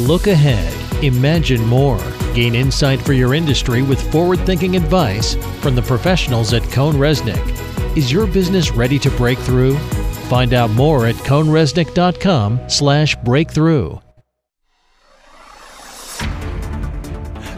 Look ahead, imagine more, gain insight for your industry with forward thinking advice from the professionals at CohnReznick. Is your business ready to break through? Find out more at cohnreznick.com slash breakthrough.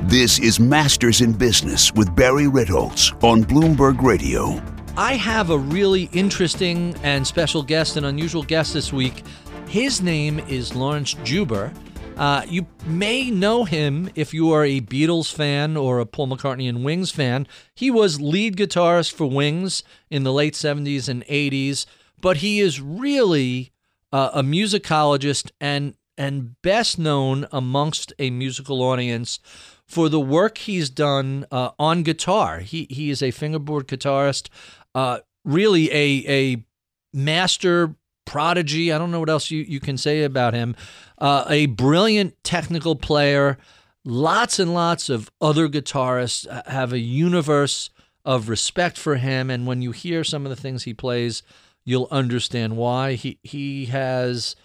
This is Masters in Business with Barry Ritholtz on Bloomberg Radio. I have a really interesting and special guest, an unusual guest this week. His name is Laurence Juber. Uh, you may know him if you are a Beatles fan or a Paul McCartney and Wings fan. He was lead guitarist for Wings in the late 70s and 80s, but he is really uh, a musicologist and and best known amongst a musical audience for the work he's done uh, on guitar. He he is a fingerboard guitarist, uh, really a a master prodigy. I don't know what else you, you can say about him. Uh, a brilliant technical player. Lots and lots of other guitarists have a universe of respect for him, and when you hear some of the things he plays, you'll understand why. He he has.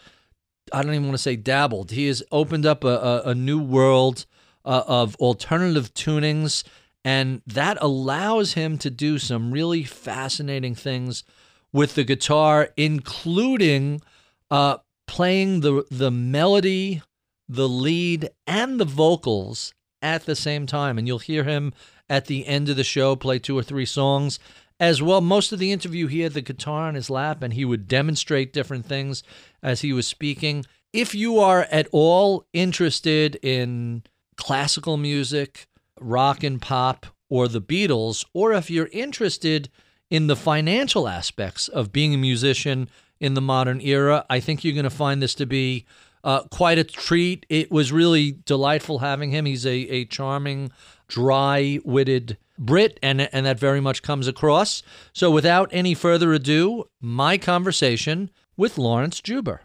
I don't even want to say dabbled. He has opened up a, a, a new world uh, of alternative tunings, and that allows him to do some really fascinating things with the guitar, including uh, playing the the melody, the lead, and the vocals at the same time. And you'll hear him at the end of the show play two or three songs. As well, most of the interview, he had the guitar on his lap and he would demonstrate different things as he was speaking. If you are at all interested in classical music, rock and pop, or the Beatles, or if you're interested in the financial aspects of being a musician in the modern era, I think you're going to find this to be uh, quite a treat. It was really delightful having him. He's a, a charming, dry witted Brit, and, and that very much comes across. So, without any further ado, my conversation with Laurence Juber.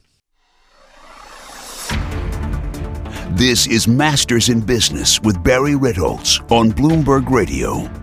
This is Masters in Business with Barry Ritholtz on Bloomberg Radio.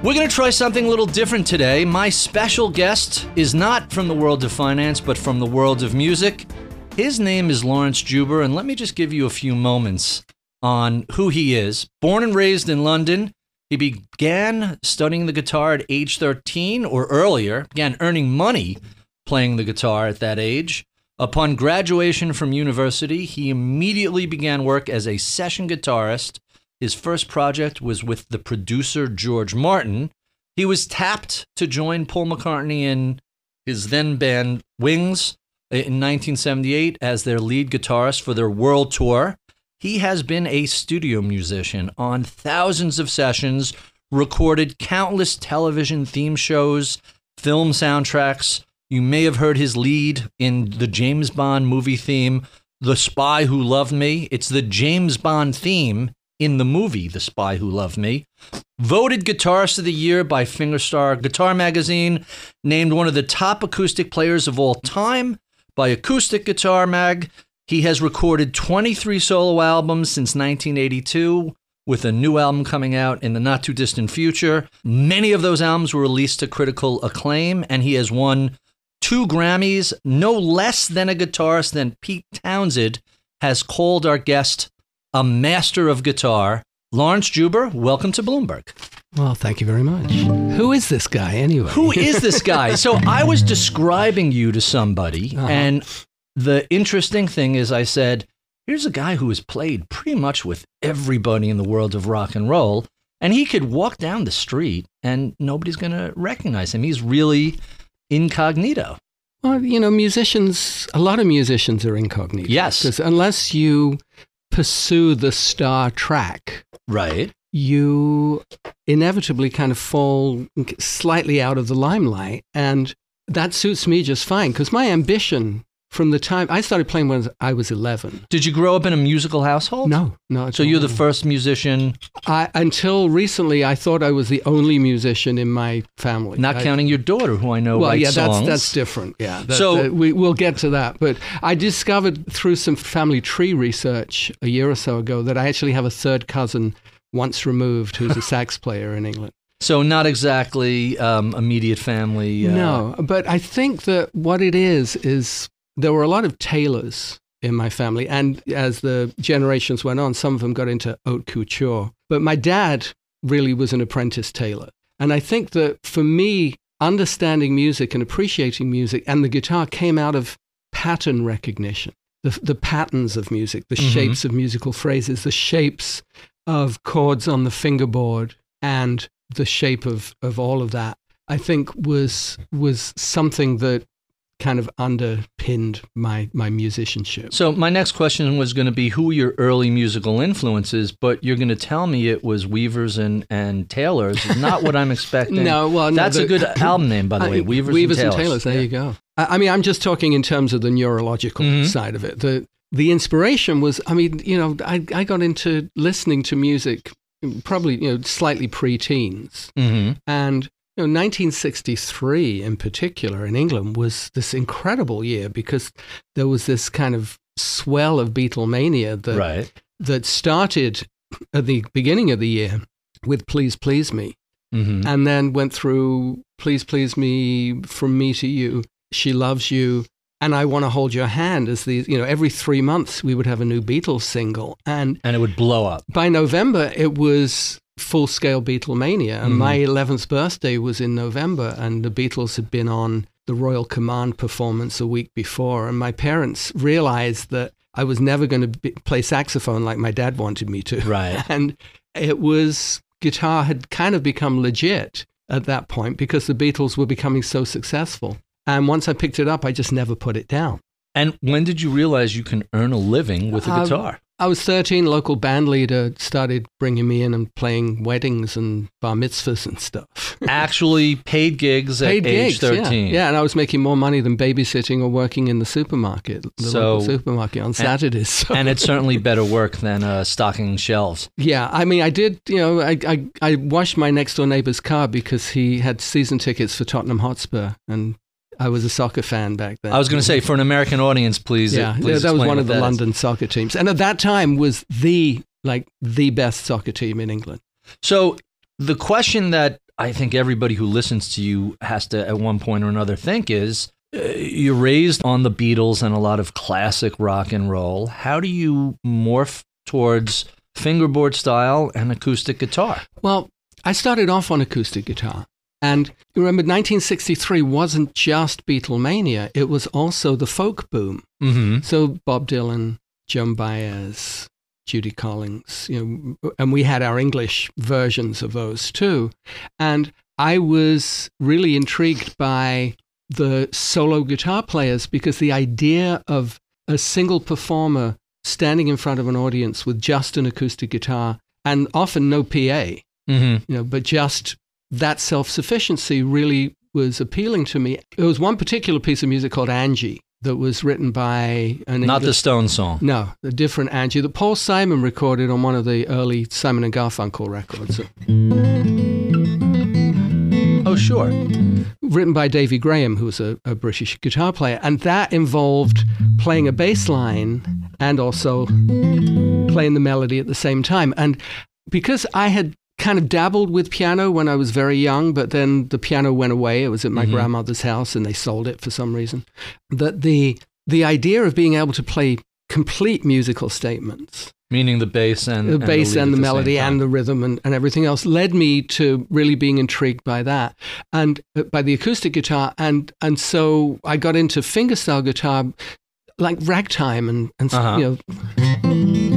We're going to try something a little different today. My special guest is not from the world of finance, but from the world of music. His name is Laurence Juber, and let me just give you a few moments on who he is. Born and raised in London, he began studying the guitar at age 13 or earlier, began earning money playing the guitar at that age. Upon graduation from university, he immediately began work as a session guitarist. His first project was with the producer George Martin. He was tapped to join Paul McCartney in his then band Wings in 1978 as their lead guitarist for their world tour. He has been a studio musician on thousands of sessions, recorded countless television theme shows, film soundtracks, you may have heard his lead in the James Bond movie theme, The Spy Who Loved Me. It's the James Bond theme in the movie The Spy Who Loved Me. Voted Guitarist of the Year by Fingerstyle Guitar Magazine. Named one of the top acoustic players of all time by Acoustic Guitar Mag. He has recorded 23 solo albums since 1982 with a new album coming out in the not too distant future. Many of those albums were released to critical acclaim, and he has won two Grammys, no less than a guitarist than Pete Townshend has called our guest a master of guitar. Laurence Juber, welcome to Bloomberg. Well, thank you very much. Who is this guy anyway? Who is this guy? so I was describing you to somebody, uh-huh. and the interesting thing is, I said, here's a guy who has played pretty much with everybody in the world of rock and roll, and he could walk down the street and nobody's going to recognize him. He's really incognito. Well, you know, musicians, a lot of musicians are incognito. Yes. Because unless you pursue the star track, right, you inevitably kind of fall slightly out of the limelight. And that suits me just fine because my ambition from the time I started playing when I was 11. Did you grow up in a musical household? No, no. So you're the first musician? I, until recently, I thought I was the only musician in my family. Not I, counting your daughter, who I know well, writes yeah, songs. that's that's different. Yeah. That, so that, we, we'll get to that. But I discovered through some family tree research a year or so ago that I actually have a third cousin once removed who's a sax player in England. So not exactly um, immediate family. Uh... No, but I think that what it is is there were a lot of tailors in my family. And as the generations went on, some of them got into haute couture. But my dad really was an apprentice tailor. And I think that for me, understanding music and appreciating music and the guitar came out of pattern recognition. The, the patterns of music, the mm-hmm. shapes of musical phrases, the shapes of chords on the fingerboard, and the shape of, of all of that, I think was was something that kind of underpinned my my musicianship. So my next question was going to be who your early musical influences, but you're going to tell me it was Weavers and and Taylors. Not what I'm expecting. no, well, no, that's a good album name by the way. Weavers, Weavers and Taylors. And Taylors there yeah. you go. I, I, mean, I'm just talking in terms of the neurological mm-hmm. side of it. The the inspiration was, I mean, you know, I I got into listening to music probably you know slightly pre-teens, mm-hmm. and you know, 1963 in particular in England was this incredible year because there was this kind of swell of Beatlemania that right. that started at the beginning of the year with "Please Please Me," mm-hmm. and then went through "Please Please Me" from me to you, "She Loves You," and I want to hold your hand as these, you know, every three months we would have a new Beatles single, and and it would blow up. By November, it was full scale Beatlemania. And mm. my 11th birthday was in November, and the Beatles had been on the Royal Command performance a week before. And my parents realized that I was never going to be, play saxophone like my dad wanted me to. Right. And it was, guitar had kind of become legit at that point because the Beatles were becoming so successful. And once I picked it up, I just never put it down. And when did you realize you can earn a living with a uh, guitar? I was 13, local band leader started bringing me in and playing weddings and bar mitzvahs and stuff. Actually, paid gigs paid at gigs, age 13. Yeah. yeah, and I was making more money than babysitting or working in the supermarket, the so, local supermarket on Saturdays. So. And it's certainly better work than uh, stocking shelves. Yeah, I mean, I did, you know, I, I, I washed my next door neighbor's car because he had season tickets for Tottenham Hotspur and I was a soccer fan back then. I was going to say for an American audience, please. Yeah, please that was one of the London is. soccer teams, and at that time was the like the best soccer team in England. So the question that I think everybody who listens to you has to at one point or another think is. Uh, you're raised on the Beatles and a lot of classic rock and roll. How do you morph towards fingerboard style and acoustic guitar? Well, I started off on acoustic guitar. And you remember, 1963 wasn't just Beatlemania, it was also the folk boom. Mm-hmm. So Bob Dylan, Joan Baez, Judy Collins, you know, and we had our English versions of those too. And I was really intrigued by the solo guitar players because the idea of a single performer standing in front of an audience with just an acoustic guitar and often no PA, mm-hmm. you know, but just that self sufficiency really was appealing to me. There was one particular piece of music called Angie that was written by an not English, the Stone song. No, a different Angie that Paul Simon recorded on one of the early Simon and Garfunkel records. Oh, sure. Written by Davy Graham, who was a, a British guitar player, and that involved playing a bass line and also playing the melody at the same time. And because I had kind of dabbled with piano when I was very young, but then the piano went away. It was at my mm-hmm. grandmother's house and they sold it for some reason. That the the idea of being able to play complete musical statements meaning the bass and the bass and the, and the melody and the rhythm and, and everything else led me to really being intrigued by that and uh, by the acoustic guitar and and so I got into fingerstyle guitar like ragtime and and uh-huh. you know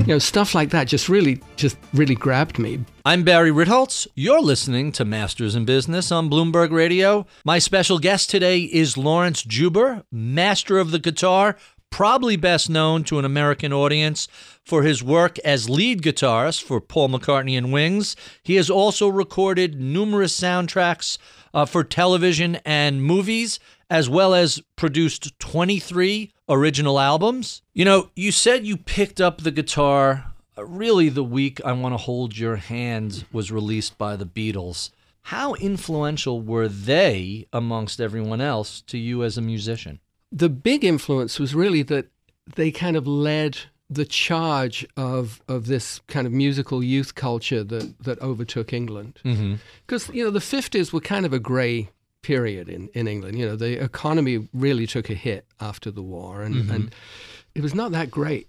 you know, stuff like that just really, just really grabbed me. I'm Barry Ritholtz. You're listening to Masters in Business on Bloomberg Radio. My special guest today is Laurence Juber, master of the guitar, probably best known to an American audience for his work as lead guitarist for Paul McCartney and Wings. He has also recorded numerous soundtracks uh, for television and movies, as well as produced 23 original albums. You know, you said you picked up the guitar uh, really the week I Want to Hold Your Hand was released by the Beatles. How influential were they amongst everyone else to you as a musician? The big influence was really that they kind of led the charge of of this kind of musical youth culture that that overtook England. Because mm-hmm. you know the fifties were kind of a grey period in, in England. You know, the economy really took a hit after the war, and, Mm-hmm. and it was not that great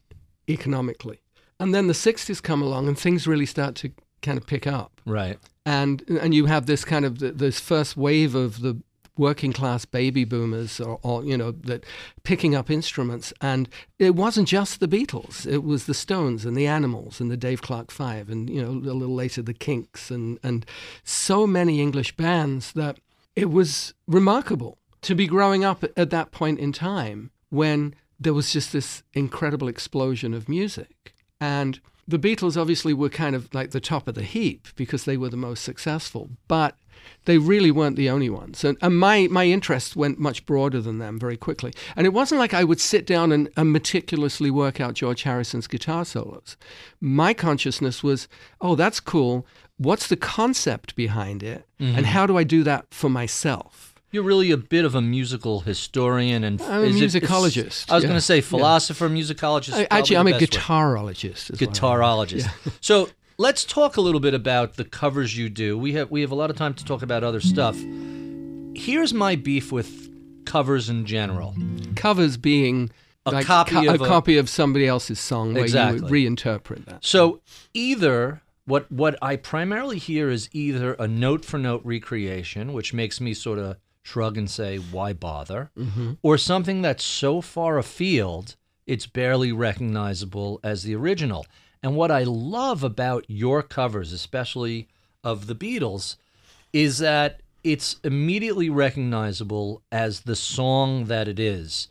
economically. And then the 60s come along, and things really start to kind of pick up. Right. And, and you have this kind of th- this first wave of the working class baby boomers or, or you know that picking up instruments and it wasn't just the Beatles it was the Stones and the Animals and the Dave Clark 5 and you know a little later the Kinks and and so many English bands that it was remarkable to be growing up at, at that point in time when there was just this incredible explosion of music and the Beatles obviously were kind of like the top of the heap because they were the most successful but they really weren't the only ones. And, and my, my interest went much broader than them very quickly. And it wasn't like I would sit down and, and meticulously work out George Harrison's guitar solos. My consciousness was, oh, that's cool. What's the concept behind it? And mm-hmm. how do I do that for myself? You're really a bit of a musical historian and I'm a is it- musicologist, I was yeah. going to say philosopher, musicologist. I, actually, I'm a guitarologist. is what I am. guitarologist. So let's talk a little bit about the covers you do. We have we have a lot of time to talk about other stuff. Here's my beef with covers in general. Covers being A like copy co- of a a- copy of somebody else's song where you reinterpret that. So either what what I primarily hear is either a note for note recreation, which makes me sort of shrug and say, "Why bother?" Mm-hmm. or something that's so far afield it's barely recognizable as the original. And what I love about your covers, especially of the Beatles, is that it's immediately recognizable as the song that it is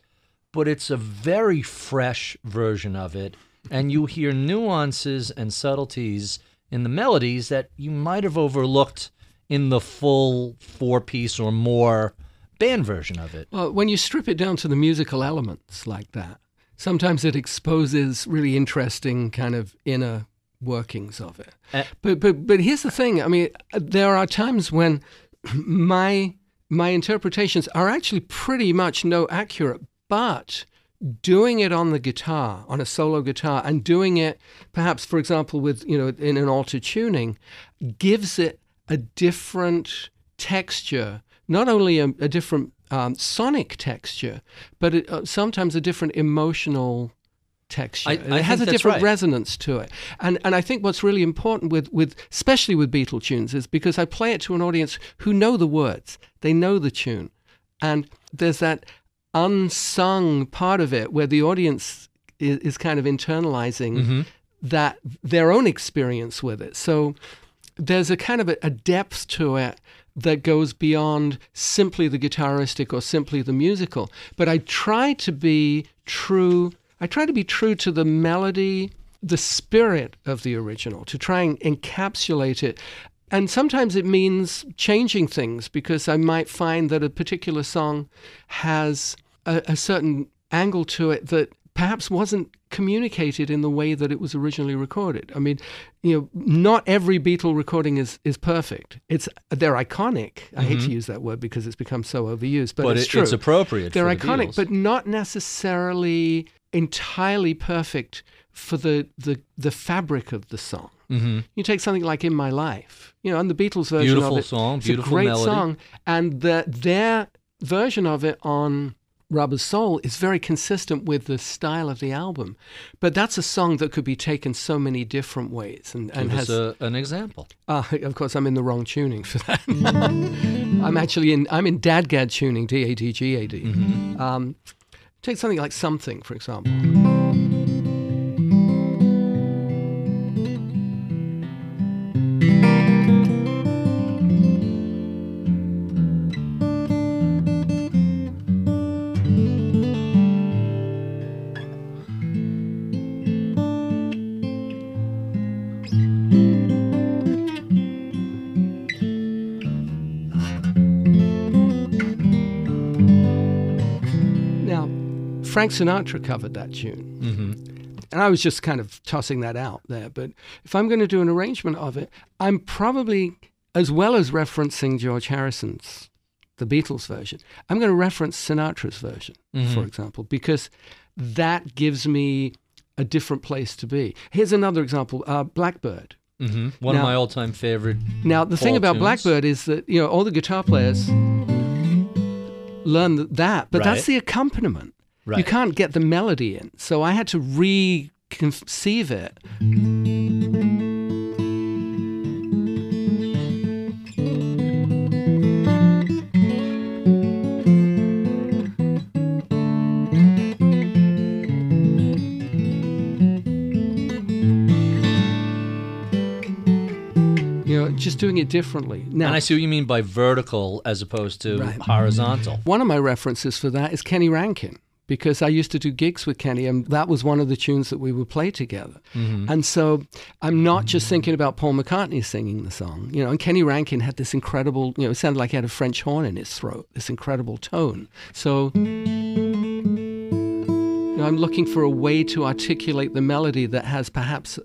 but it's a very fresh version of it. And you hear nuances and subtleties in the melodies that you might have overlooked in the full four piece or more band version of it. Well, when you strip it down to the musical elements like that, sometimes it exposes really interesting kind of inner workings of it. Uh, but but but here's the thing. I mean, there are times when my my interpretations are actually pretty much no accurate, but doing it on the guitar, on a solo guitar, and doing it perhaps, for example, with you know in an alter tuning, gives it a different texture. Not only a, a different um, sonic texture, but it, uh, sometimes a different emotional texture. I- I it has a different right. resonance to it. And and I think what's really important with with especially with Beatle tunes is because I play it to an audience who know the words, they know the tune, and there's that unsung part of it where the audience is, is kind of internalizing Mm-hmm. that their own experience with it. So there's a kind of a, a depth to it that goes beyond simply the guitaristic or simply the musical. But I try to be true. I try to be true to the melody, the spirit of the original, to try and encapsulate it. And sometimes it means changing things because I might find that a particular song has a, a certain angle to it that perhaps wasn't communicated in the way that it was originally recorded. I mean, you know, not every Beatle recording is, is perfect. It's they're iconic. I hate to use that word because it's become so overused, but, But it's it- true. it's appropriate They're the iconic, Beatles. but not necessarily entirely perfect for the the, the fabric of the song. Mm-hmm. You take something like "In My Life," you know, and the Beatles version Beautiful of it. Beautiful song, it's beautiful a great melody. song, and the, their version of it on Rubber Soul is very consistent with the style of the album. But that's a song that could be taken so many different ways, and, and has. a, an example. Uh, of course, I'm in the wrong tuning for that. I'm actually in. I'm in Dadgad tuning, D A D G A D. Mm-hmm. Um, take something like something, for example. Frank Sinatra covered that tune. Mm-hmm. And I was just kind of tossing that out there. But if I'm going to do an arrangement of it, I'm probably, as well as referencing George Harrison's, the Beatles version, I'm going to reference Sinatra's version, for example, because that gives me a different place to be. Here's another example uh, Blackbird. Mm-hmm. One Now- of my all-time favorite. Now, the thing about tunes. Blackbird is that, you know, all the guitar players learn that, but Right. that's the accompaniment. You can't get the melody in. So I had to reconceive it. You know, just doing it differently. Now, And I see what you mean by vertical as opposed to Right. horizontal. One of my references for that is Kenny Rankin because I used to do gigs with Kenny and that was one of the tunes that we would play together. Mm-hmm. And so I'm not just thinking about Paul McCartney singing the song, you know, and Kenny Rankin had this incredible, you know, it sounded like he had a French horn in his throat, this incredible tone. So you know, I'm looking for a way to articulate the melody that has perhaps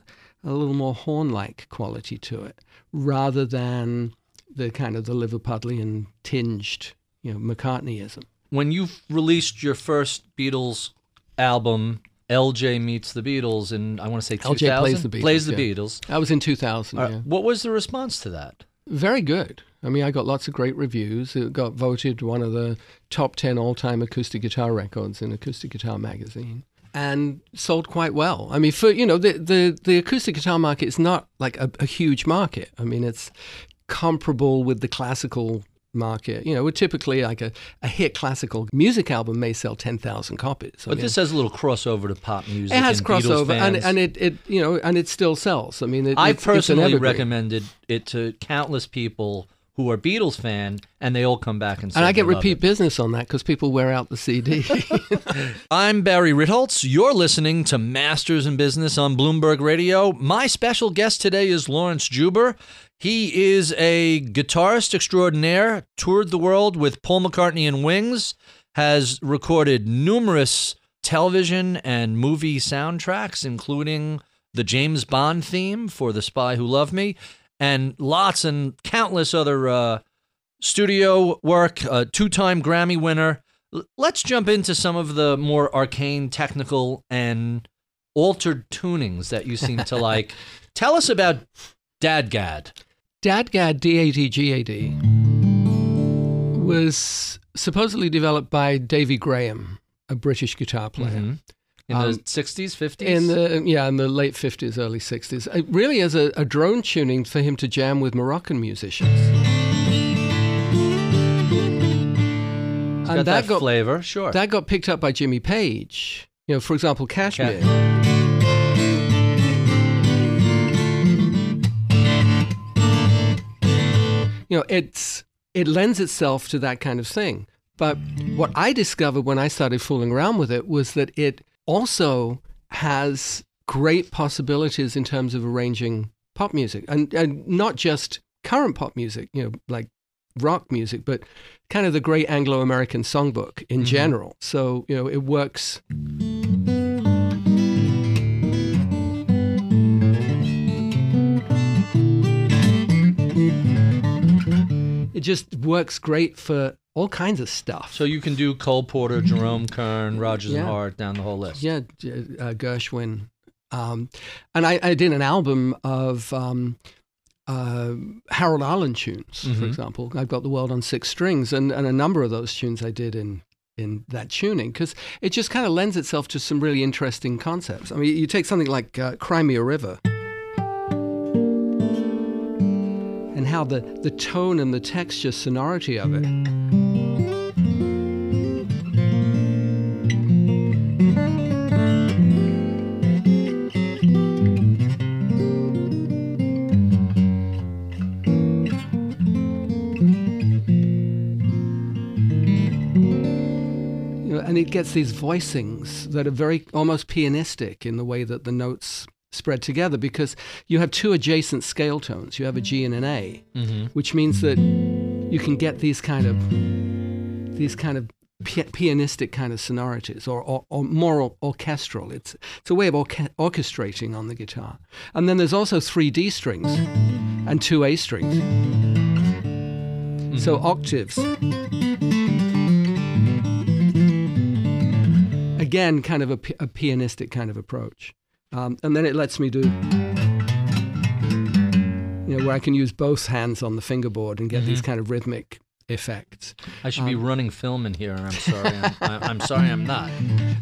a little more horn-like quality to it rather than the kind of the Liverpudlian tinged, you know, McCartneyism. When you released your first Beatles album, LJ Meets the Beatles, in I want to say 2000? LJ plays the Beatles, Plays the yeah. Beatles. That was in 2000. Uh, yeah. What was the response to that? Very good. I mean, I got lots of great reviews. It got voted one of the top 10 all time acoustic guitar records in Acoustic Guitar Magazine and sold quite well. I mean, for, you know, the, the, the acoustic guitar market is not like a, a huge market. I mean, it's comparable with the classical market. You know, typically like a, a hit classical music album may sell 10,000 copies. I But mean, this has a little crossover to pop music. it has crossover and, and it, it, you know, and it still sells. I mean, it, I personally recommended it to countless people who are Beatles fan, and they all come back and say And I get repeat it. business on that because people wear out the CD. I'm Barry Ritholtz. You're listening to Masters in Business on Bloomberg Radio. My special guest today is Laurence Juber. He is a guitarist extraordinaire, toured the world with Paul McCartney and Wings, has recorded numerous television and movie soundtracks, including the James Bond theme for The Spy Who Loved Me, and lots and countless other uh, studio work, a two time Grammy winner. L- Let's jump into some of the more arcane, technical, and altered tunings that you seem to like. Tell us about Dadgad. Dadgad D-A-D-G-A-D was supposedly developed by Davy Graham, a British guitar player. Mhm. In Um, the 60s, 50s? In the yeah, in the late fifties, early sixties, it really as a, a drone tuning for him to jam with Moroccan musicians. It's got that, got flavor, sure. that got picked up by Jimmy Page. You know, for example, Kashmir. you know, it's it lends itself to that kind of thing. But what I discovered when I started fooling around with it was that it also has great possibilities in terms of arranging pop music, and, and not just current pop music, you know, like rock music, but kind of the great Anglo-American songbook in mm-hmm. general. So you know, it works. Just works great for all kinds of stuff. so you can do Cole Porter, Jerome Kern, Rodgers Yeah. and Hart, down the whole list. Yeah, uh, Gershwin. Um, and I, I did an album of um, uh, Harold Arlen tunes, for Mhm. example. I've got The World on Six Strings, and, and a number of those tunes I did in, in that tuning because it just kind of lends itself to some really interesting concepts. I mean, you take something like uh, Cry Me a River. And how the, the tone and the texture sonority of it. You know, and it gets these voicings that are very almost pianistic in the way that the notes spread together because you have two adjacent scale tones. You have a G and an A, Mm-hmm. which means that you can get these kind of these kind of pi- pianistic kind of sonorities or, or, or more or- orchestral. It's, it's a way of orche- orchestrating on the guitar. And then there's also three D strings and two A strings. So octaves. Again, kind of a, a pianistic kind of approach. Um, and then it lets me do, you know, where I can use both hands on the fingerboard and get these kind of rhythmic effects. I should be running film in here. I'm sorry. I'm, I'm, sorry. I'm not.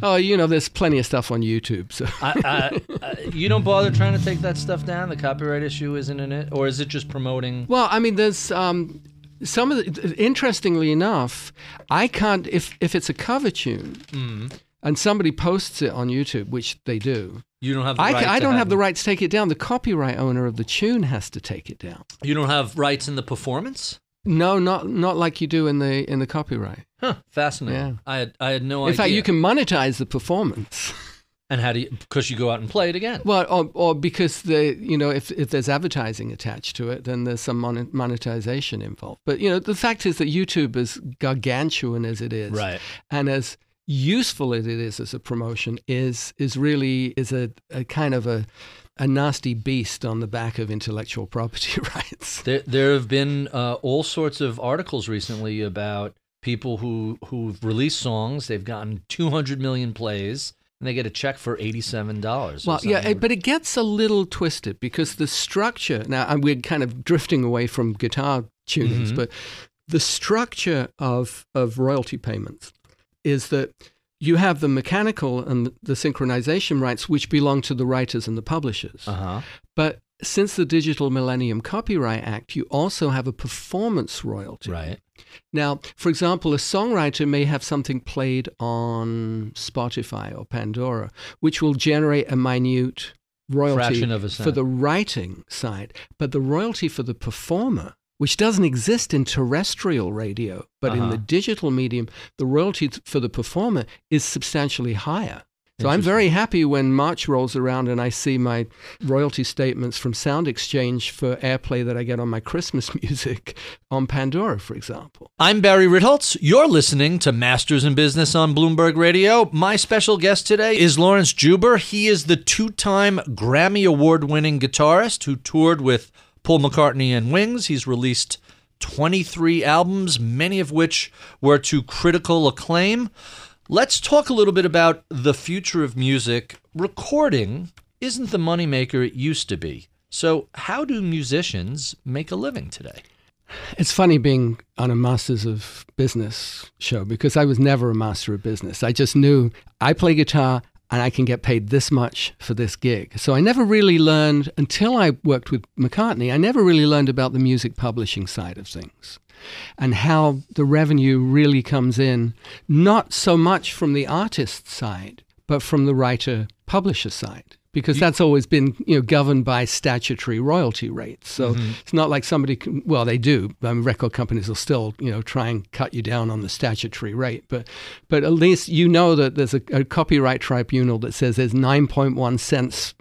Oh, you know, there's plenty of stuff on YouTube. So I, I, I, you don't bother trying to take that stuff down. The copyright issue isn't in it, or is it just promoting? Well, I mean, there's um, some of the. Interestingly enough, I can't if if it's a cover tune and somebody posts it on YouTube, which they do. You don't have. The I, right I to don't have the right to take it down. The copyright owner of the tune has to take it down. You don't have rights in the performance. No, not not like you do in the in the copyright. Huh. Fascinating. Yeah. I had I had no In idea. In fact, you can monetize the performance. And how do you? Because you go out and play it again. Well, or, or because the you know if if there's advertising attached to it, then there's some monetization involved. But you know the fact is that YouTube, as gargantuan as it is, Right. and as useful as it is as a promotion, is is really is a, a kind of a a nasty beast on the back of intellectual property rights. There, there have been uh, all sorts of articles recently about people who who've released songs. They've gotten 200 million plays, and they get a check for 87 dollars. Well, yeah, it- but it gets a little twisted because the structure. Now, we're kind of drifting away from guitar tunings, Mhm. but the structure of of royalty payments is that you have the mechanical and the synchronization rights, which belong to the writers and the publishers. uh huh. But since the Digital Millennium Copyright Act, you also have a performance royalty. Right. Now, for example, a songwriter may have something played on Spotify or Pandora, which will generate a minute royalty for the writing side, but the royalty for the performer, which doesn't exist in terrestrial radio, but in Uh-huh. the digital medium, the royalty for the performer is substantially higher. So I'm very happy when March rolls around and I see my royalty statements from SoundExchange for airplay that I get on my Christmas music on Pandora, for example. I'm Barry Ritholtz. You're listening to Masters in Business on Bloomberg Radio. My special guest today is Laurence Juber. He is the two time Grammy Award winning guitarist who toured with Paul McCartney and Wings. He's released 23 albums, many of which were to critical acclaim. Let's talk a little bit about the future of music. Recording isn't the moneymaker it used to be. So, how do musicians make a living today? It's funny being on a Masters of Business show because I was never a master of business. I just knew I play guitar and I can get paid this much for this gig. So I never really learned, until I worked with McCartney, I never really learned about the music publishing side of things and how the revenue really comes in, not so much from the artist side, but from the writer publisher side. Because that's always been, you know, governed by statutory royalty rates. So mm-hmm. it's not like somebody can. Well, they do. I mean, record companies will still, you know, try and cut you down on the statutory rate. But, but at least you know that there's a, a copyright tribunal that says there's 9.1 cents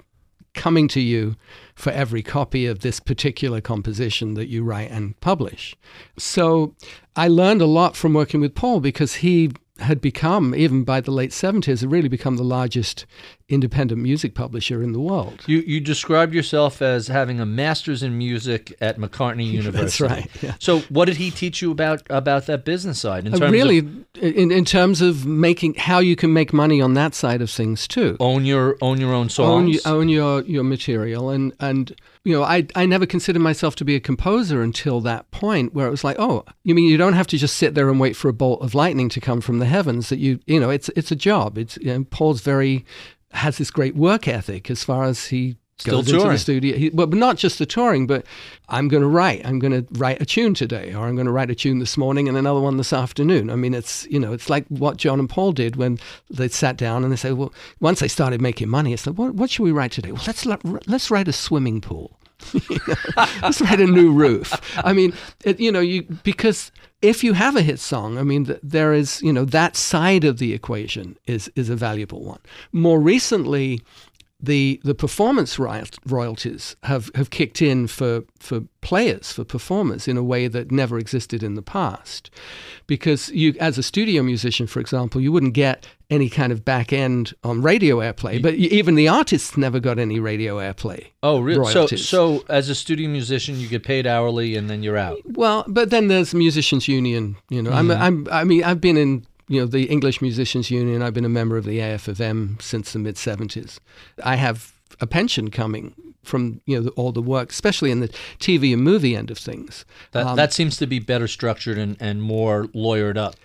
coming to you for every copy of this particular composition that you write and publish. So I learned a lot from working with Paul because he had become, even by the late 70s, had really become the largest independent music publisher in the world. You you described yourself as having a master's in music at McCartney University. That's right, yeah. So what did he teach you about about that business side in Uh, really, of in, in terms of making how you can make money on that side of things too. own your own your own own, songs? y- own your, your material and and you know I, I never considered myself to be a composer until that point where it was like oh you mean you don't have to just sit there and wait for a bolt of lightning to come from the heavens that you you know it's it's a job it's you know, Paul's very has this great work ethic as far as he Still goes into the studio. He, but not just the touring but I'm going to write. I'm going to write a tune today or I'm going to write a tune this morning and another one this afternoon. I mean it's you know it's like what John and Paul did when they sat down and they said well once they started making money it's like what, what should we write today? Well let's let- let's write a swimming pool let's write a new roof. I mean it, you know you because if you have a hit song I mean th- there is you know that side of the equation is is a valuable one. More recently the the performance royalties have, have kicked in for, for players, for performers, in a way that never existed in the past. Because you, as a studio musician, for example, you wouldn't get any kind of back end on radio airplay, but even the artists never got any radio airplay. oh, really? So royalties. so as a studio musician, you get paid hourly and then you're out. Well, but then there's musicians union. You know, I'm, mm. I'm, I mean, I've been in you know the English Musicians Union. I've been a member of the AFFM since the mid '70s. I have a pension coming from you know all the work, especially in the TV and movie end of things. That Um, that seems to be better structured and, and more lawyered up.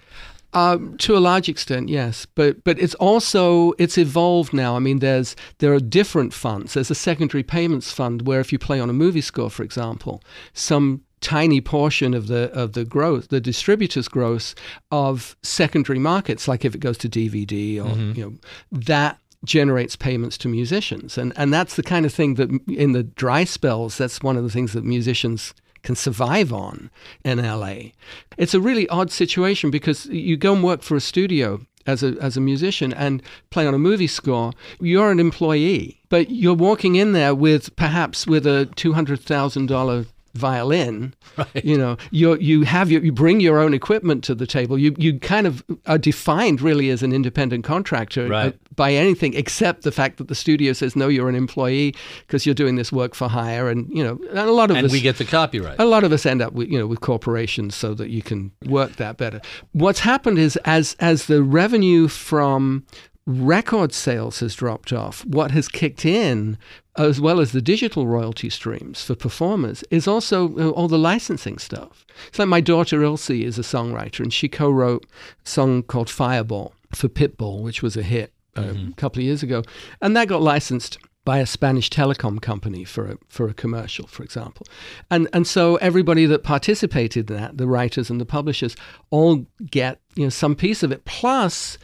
Uh, to a large extent, yes, but but it's also it's evolved now. I mean, there's there are different funds. There's a secondary payments fund where if you play on a movie score, for example, some tiny portion of the of the growth, the distributor's growth of secondary markets, like if it goes to DVD or mm-hmm. you know that generates payments to musicians, and and that's the kind of thing that in the dry spells, that's one of the things that musicians can survive on in LA. It's a really odd situation because you go and work for a studio as a as a musician and play on a movie score, you're an employee, but you're walking in there with perhaps with a two hundred thousand dollar violin. Right. You know, you you have your you bring your own equipment to the table. You you kind of are defined really as an independent contractor uh, Right. by anything except the fact that the studio says no, you're an employee because you're doing this work for hire, and you know, and a lot of And us we get the copyright. a lot of us end up with you know with corporations so that you can work that better. What's happened is as as the revenue from record sales has dropped off, what has kicked in, as well as the digital royalty streams for performers, is also all the licensing stuff. It's like my daughter Ilsey is a songwriter, and she co-wrote a song called Fireball for Pitbull, which was a hit uh, a couple of years ago, and that got licensed by a Spanish telecom company for a, for a commercial, for example. And and so everybody that participated in that, the writers and the publishers, all get you know some piece of it. Plus,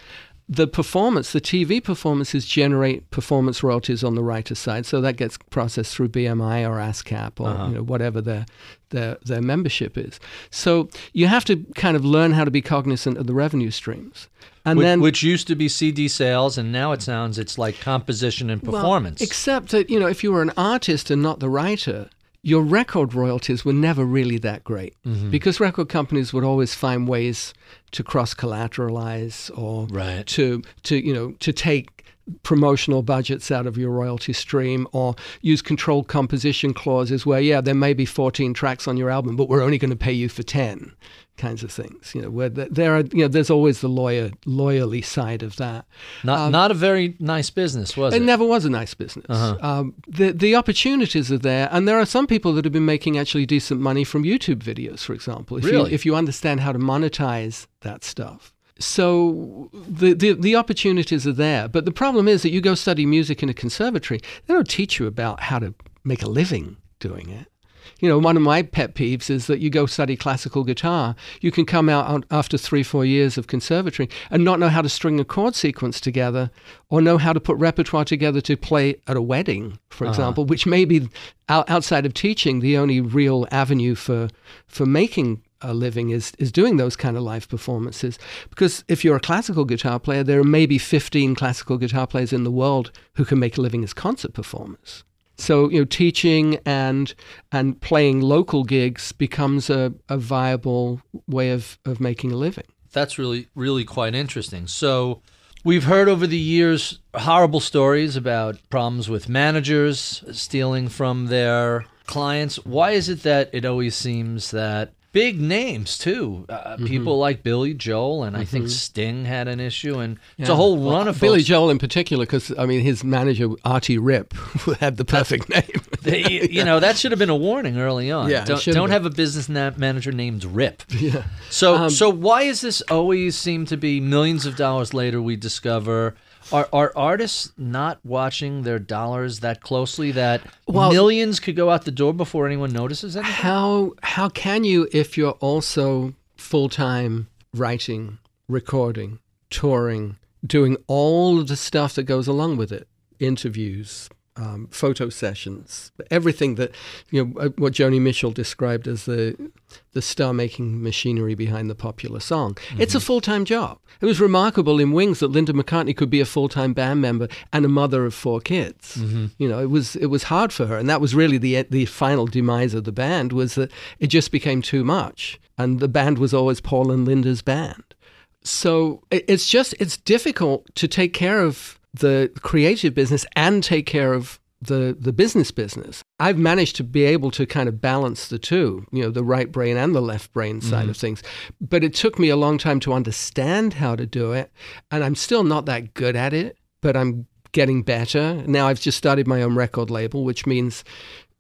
the performance, the TV performances generate performance royalties on the writer's side, so that gets processed through BMI or ASCAP or uh-huh. you know whatever their their their membership is. So you have to kind of learn how to be cognizant of the revenue streams. And which, then which used to be CD sales, and now it sounds it's like composition and Well, performance. except that, you know, if you were an artist and not the writer, your record royalties were never really that great Mm-hmm. because record companies would always find ways to cross collateralize or Right. to to you know to take promotional budgets out of your royalty stream or use controlled composition clauses where yeah there may be 14 tracks on your album but we're only going to pay you for 10 kinds of things you know where there are you know there's always the lawyer lawyerly side of that not not a very nice business, was it? um, it never was a nice business. Um, the the opportunities are there, and there are some people that have been making actually decent money from YouTube videos, for example. If Really? you if you understand how to monetize that stuff. So the, the the opportunities are there, but the problem is that you go study music in a conservatory, they don't teach you about how to make a living doing it. You know, one of my pet peeves is that you go study classical guitar. You can come out after three, four years of conservatory and not know how to string a chord sequence together or know how to put repertoire together to play at a wedding, for uh-huh. example, which may be outside of teaching the only real avenue for, for making a living is, is doing those kind of live performances. Because if you're a classical guitar player, there are maybe 15 classical guitar players in the world who can make a living as concert performers. So you know, teaching and and playing local gigs becomes a, a viable way of, of making a living. That's really, really quite interesting. So, we've heard over the years horrible stories about problems with managers stealing from their clients. Why is it that it always seems that big names, too, uh, people like Billy Joel, and I think Sting had an issue, and it's a whole run of Billy folks- Joel in particular, because I mean his manager Artie Ripp had the perfect name. They- you know that should have been a warning early on. Yeah, don't don't have a business na- manager named Rip. yeah. So Um, so why is this always seem to be millions of dollars later we discover are are artists not watching their dollars that closely that Well- millions could go out the door before anyone notices anything? How how can you if you're also full time writing, recording, touring, doing all of the stuff that goes along with it, interviews, um, photo sessions, everything that you know uh, what Joni Mitchell described as the the star making machinery behind the popular song. It's a full time job. It was remarkable in Wings that Linda McCartney could be a full time band member and a mother of four kids. You know, it was it was hard for her, and that was really the the final demise of the band was that it just became too much, and the band was always Paul and Linda's band. So it's just it's difficult to take care of the creative business and take care of the the business business. I've managed to be able to kind of balance the two, you know, the right brain and the left brain side mm-hmm. of things. But it took me a long time to understand how to do it, and I'm still not that good at it, but I'm getting better. Now I've just started my own record label, which means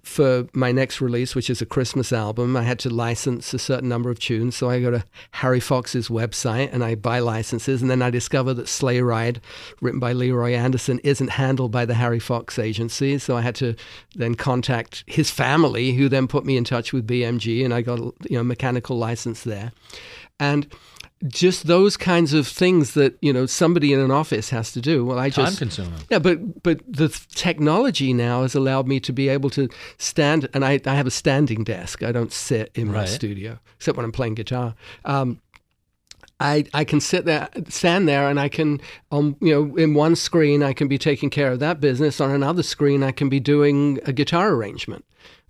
for my next release, which is a Christmas album, I had to license a certain number of tunes. So I go to Harry Fox's website and I buy licenses. And then I discover that Sleigh Ride, written by Leroy Anderson, isn't handled by the Harry Fox agency. So I had to then contact his family, who then put me in touch with BMG, and I got you know mechanical license there. And just those kinds of things that you know somebody in an office has to do. Well, I Time just consuming. yeah, but but the technology now has allowed me to be able to stand, and I, I have a standing desk. I don't sit in my studio except when I'm playing guitar. Um, I I can sit there, stand there, and I can on you know in one screen I can be taking care of that business. On another screen I can be doing a guitar arrangement.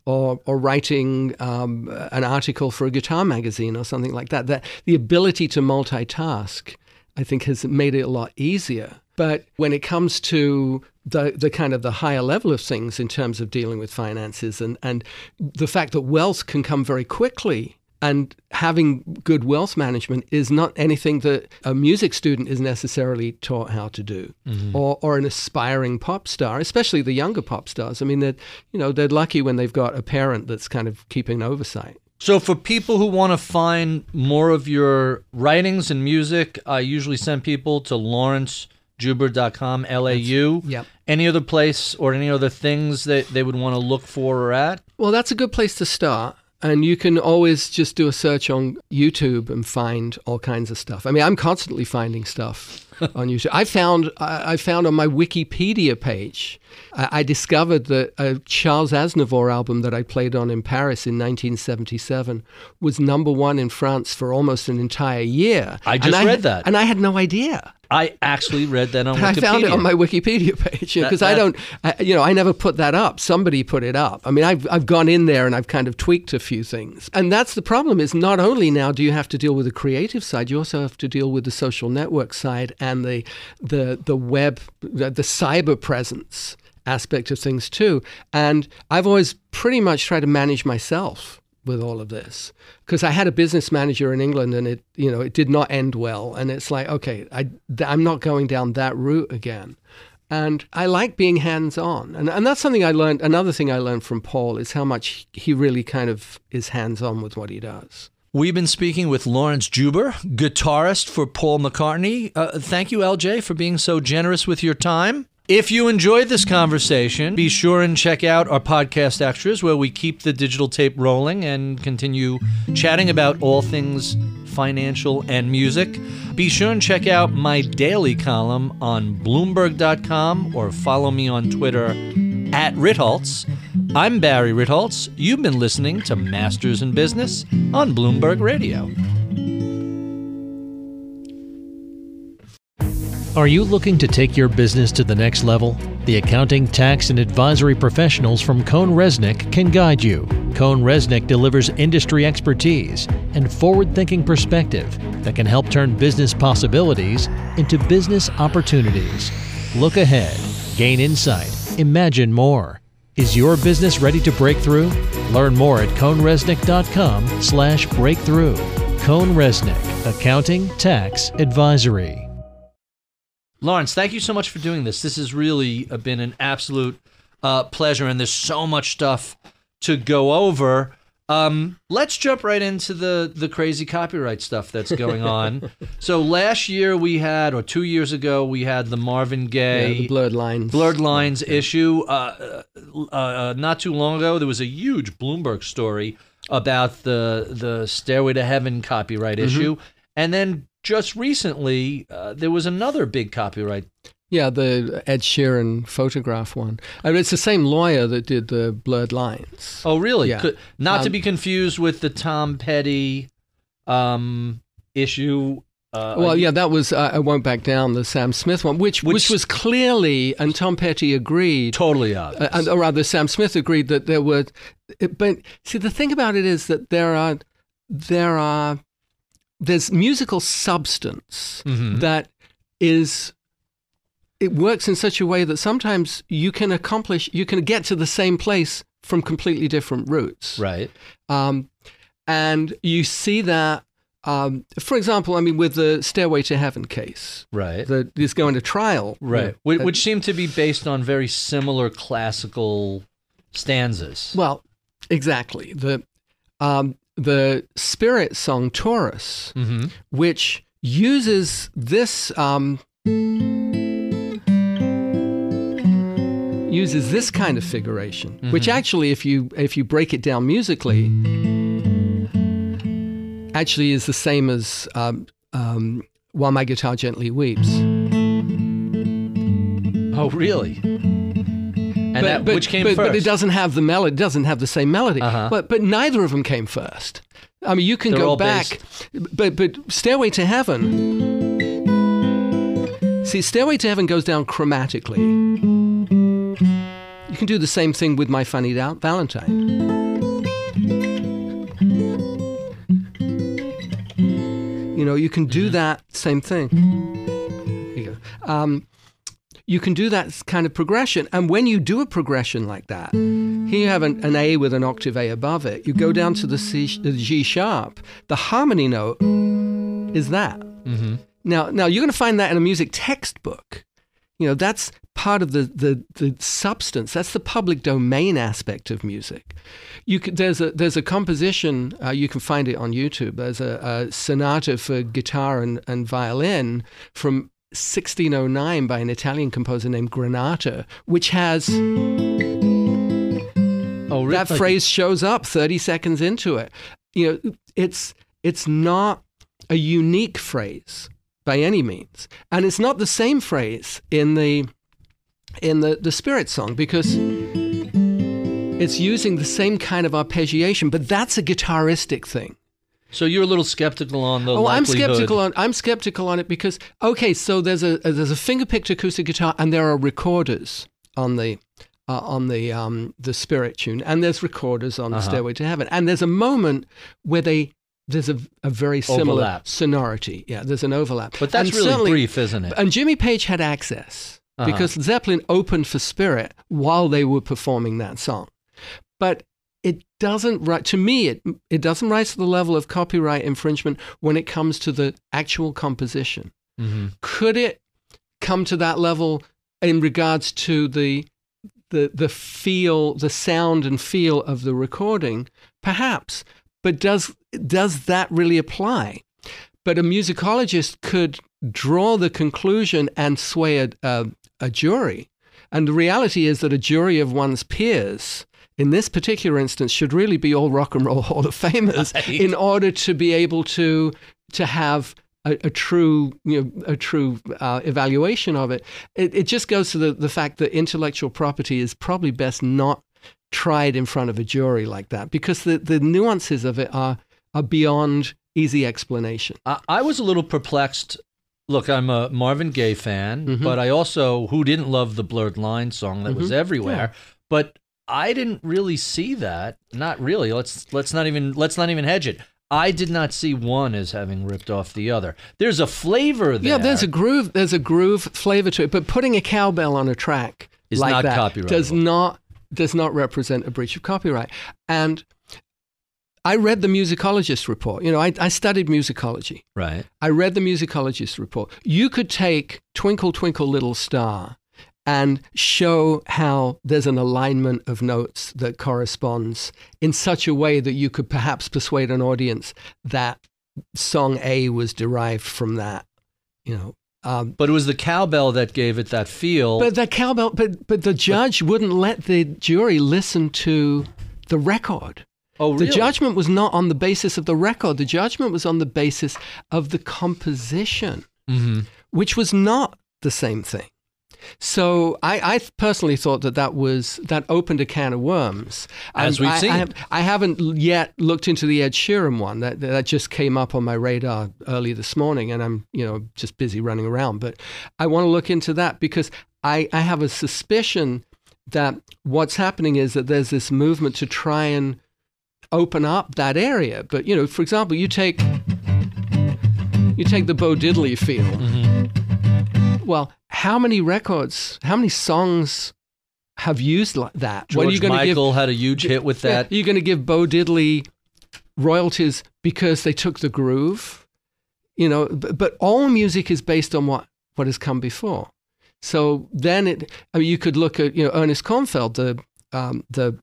Or, or writing um, an article for a guitar magazine or something like that. That the ability to multitask I think has made it a lot easier. But when it comes to the, the kind of the higher level of things in terms of dealing with finances and, and the fact that wealth can come very quickly and having good wealth management is not anything that a music student is necessarily taught how to do mm-hmm. or, or an aspiring pop star, especially the younger pop stars. I mean, they're, you know, they're lucky when they've got a parent that's kind of keeping oversight. So, for people who want to find more of your writings and music, I usually send people to laurencejuber.com, L A U. Yep. Any other place or any other things that they would want to look for or at? Well, that's a good place to start. And you can always just do a search on YouTube and find all kinds of stuff. I mean, I'm constantly finding stuff on YouTube. I found I I found on my Wikipedia page, I I discovered that a Charles Aznavour album that I played on in Paris in 1977 was number one in France for almost an entire year. I just read that. and I had no idea. I actually read that on I Wikipedia. found it on my Wikipedia page because I don't, I, you know, I never put that up. Somebody put it up. I mean, I've I've gone in there and I've kind of tweaked a few things, and that's the problem. Is not only now do you have to deal with the creative side, you also have to deal with the social network side and the the the web, the, cyber presence aspect of things too. And I've always pretty much tried to manage myself with all of this because I had a business manager in England and it you know it did not end well. And it's like okay I I'm not going down that route again. And I like being hands on and and that's something I learned another thing I learned from Paul is how much he really kind of is hands on with what he does We've been speaking with Laurence Juber, guitarist for Paul McCartney. Uh, thank you, LJ, for being so generous with your time. If you enjoyed this conversation, be sure and check out our podcast extras where we keep the digital tape rolling and continue chatting about all things financial and music. Be sure and check out my daily column on Bloomberg.com or follow me on Twitter at Ritholtz. I'm Barry Ritholtz. You've been listening to Masters in Business on Bloomberg Radio. Are you looking to take your business to the next level? The accounting, tax, and advisory professionals from CohnReznick can guide you. CohnReznick delivers industry expertise and forward thinking perspective that can help turn business possibilities into business opportunities. Look ahead, gain insight, imagine more. Is your business ready to break through? Learn more at cohnreznick.com slash breakthrough. CohnReznick, Accounting, Tax, Advisory. Laurence, thank you so much for doing this. This has really uh, been an absolute uh, pleasure, and there's so much stuff to go over. Um, let's jump right into the the crazy copyright stuff that's going on. so last year we had, or two years ago, we had the Marvin Gaye yeah, the blurred lines Blurred Lines issue. Uh, uh, uh, not too long ago, there was a huge Bloomberg story about the the Stairway to Heaven copyright issue, and then just recently uh, there was another big copyright. Yeah the Ed Sheeran photograph one I mean, it's the same lawyer that did the blurred lines Oh, really? Yeah. Could, not to Um, be confused with the Tom Petty um, issue. Uh, Well, yeah, that was uh, I won't back down the Sam Smith one, which which, Which- was clearly, and Tom Petty agreed, totally obvious. uh, and, or rather, Sam Smith agreed that there were. But see, the thing about it is that there are there are there's musical substance Mhm. that is. It works in such a way that sometimes you can accomplish, you can get to the same place from completely different routes. right. Um, and you see that um, for example, I mean, with the Stairway to Heaven case, Right. that is going to trial, right. Uh, Which, which seem to be based on very similar classical stanzas. Well, exactly. The um, the spirit song Taurus, Mm-hmm. which uses this um, uses this kind of figuration, which actually, if you if you break it down musically, actually is the same as um, um, "While My Guitar Gently Weeps." Oh, really? And that, which came but, first? But it doesn't have the melody. Doesn't have the same melody. Uh-huh. But but neither of them came first. I mean, you can They're go back, but but Stairway to Heaven. See, Stairway to Heaven goes down chromatically. You can do the same thing with My Funny Val- Valentine. You know, you can do that same thing. You go. Um, you can do that kind of progression. And when you do a progression like that, here you have an, an A with an octave A above it. You go down to the, C, the G sharp. The harmony note is that. Now, now you're going to find that in a music textbook. You know, that's part of the, the, the substance. That's the public domain aspect of music. You could, there's a there's a composition uh, you can find it on YouTube. There's a, a sonata for guitar and, and violin from 1609 by an Italian composer named Granata, which has oh, that phrase shows up 30 seconds into it. You know, it's it's not a unique phrase by any means, and it's not the same phrase in the in the the spirit song because it's using the same kind of arpeggiation, but that's a guitaristic thing. So you're a little skeptical on the Oh, I'm skeptical on I'm skeptical on it because okay, so there's a there's a fingerpicked acoustic guitar and there are recorders on the uh, on the um, the spirit tune and there's recorders on Uh-huh. Stairway to Heaven and there's a moment where they there's a, a very similar Overlap. sonority. Yeah, there's an overlap. But that's And really brief, isn't it? And Jimmy Page had access Uh-huh. because Zeppelin opened for Spirit while they were performing that song. But it doesn't ri- to me it it doesn't rise to the level of copyright infringement when it comes to the actual composition. Mhm. Could it come to that level in regards to the the the feel, the sound and feel of the recording? Perhaps. But does does that really apply? But a musicologist could draw the conclusion and sway a, a, a jury. And the reality is that a jury of one's peers, in this particular instance, should really be all rock and roll Hall of Famers Right. in order to be able to to have a, a true you know a true uh, evaluation of it. it. It just goes to the, the fact that intellectual property is probably best not tried in front of a jury like that because the, the nuances of it are are beyond easy explanation. I, I was a little perplexed. Look, I'm a Marvin Gaye fan, Mhm. but I also who didn't love the Blurred Line song that was Mhm. everywhere. But I didn't really see that. Not really. Let's let's not even let's not even hedge it. I did not see one as having ripped off the other. There's a flavor there. Yeah, there's a groove. There's a groove flavor to it, but putting a cowbell on a track Is like not that does not does not represent a breach of copyright. And I read the musicologist report. You know, I, I studied musicology. right. I read the musicologist report. You could take Twinkle Twinkle Little Star and show how there's an alignment of notes that corresponds in such a way that you could perhaps persuade an audience that song A was derived from that. You know, um, But it was the cowbell that gave it that feel. but the cowbell, but but the judge wouldn't let the jury listen to the record. Oh, The judgment was not on the basis of the record. The judgment was on the basis of the composition, hmm which was not the same thing. So I, I personally thought that that was that opened a can of worms. As we've I, seen. I, have, I haven't yet looked into the Ed Sheeran one. That that just came up on my radar early this morning, and I'm you know just busy running around. But I want to look into that because I, I have a suspicion that what's happening is that there's this movement to try and open up that area. But you know, for example, you take you take the Bo Diddley feel. Mm-hmm. Well, how many records, how many songs have used like that? George what are you going to give? Michael had a huge hit with that. You're going to give Bo Diddley royalties because they took the groove, you know. But, but all music is based on what what has come before. So then it, I mean, you could look at you know Ernest Korngold, the um, the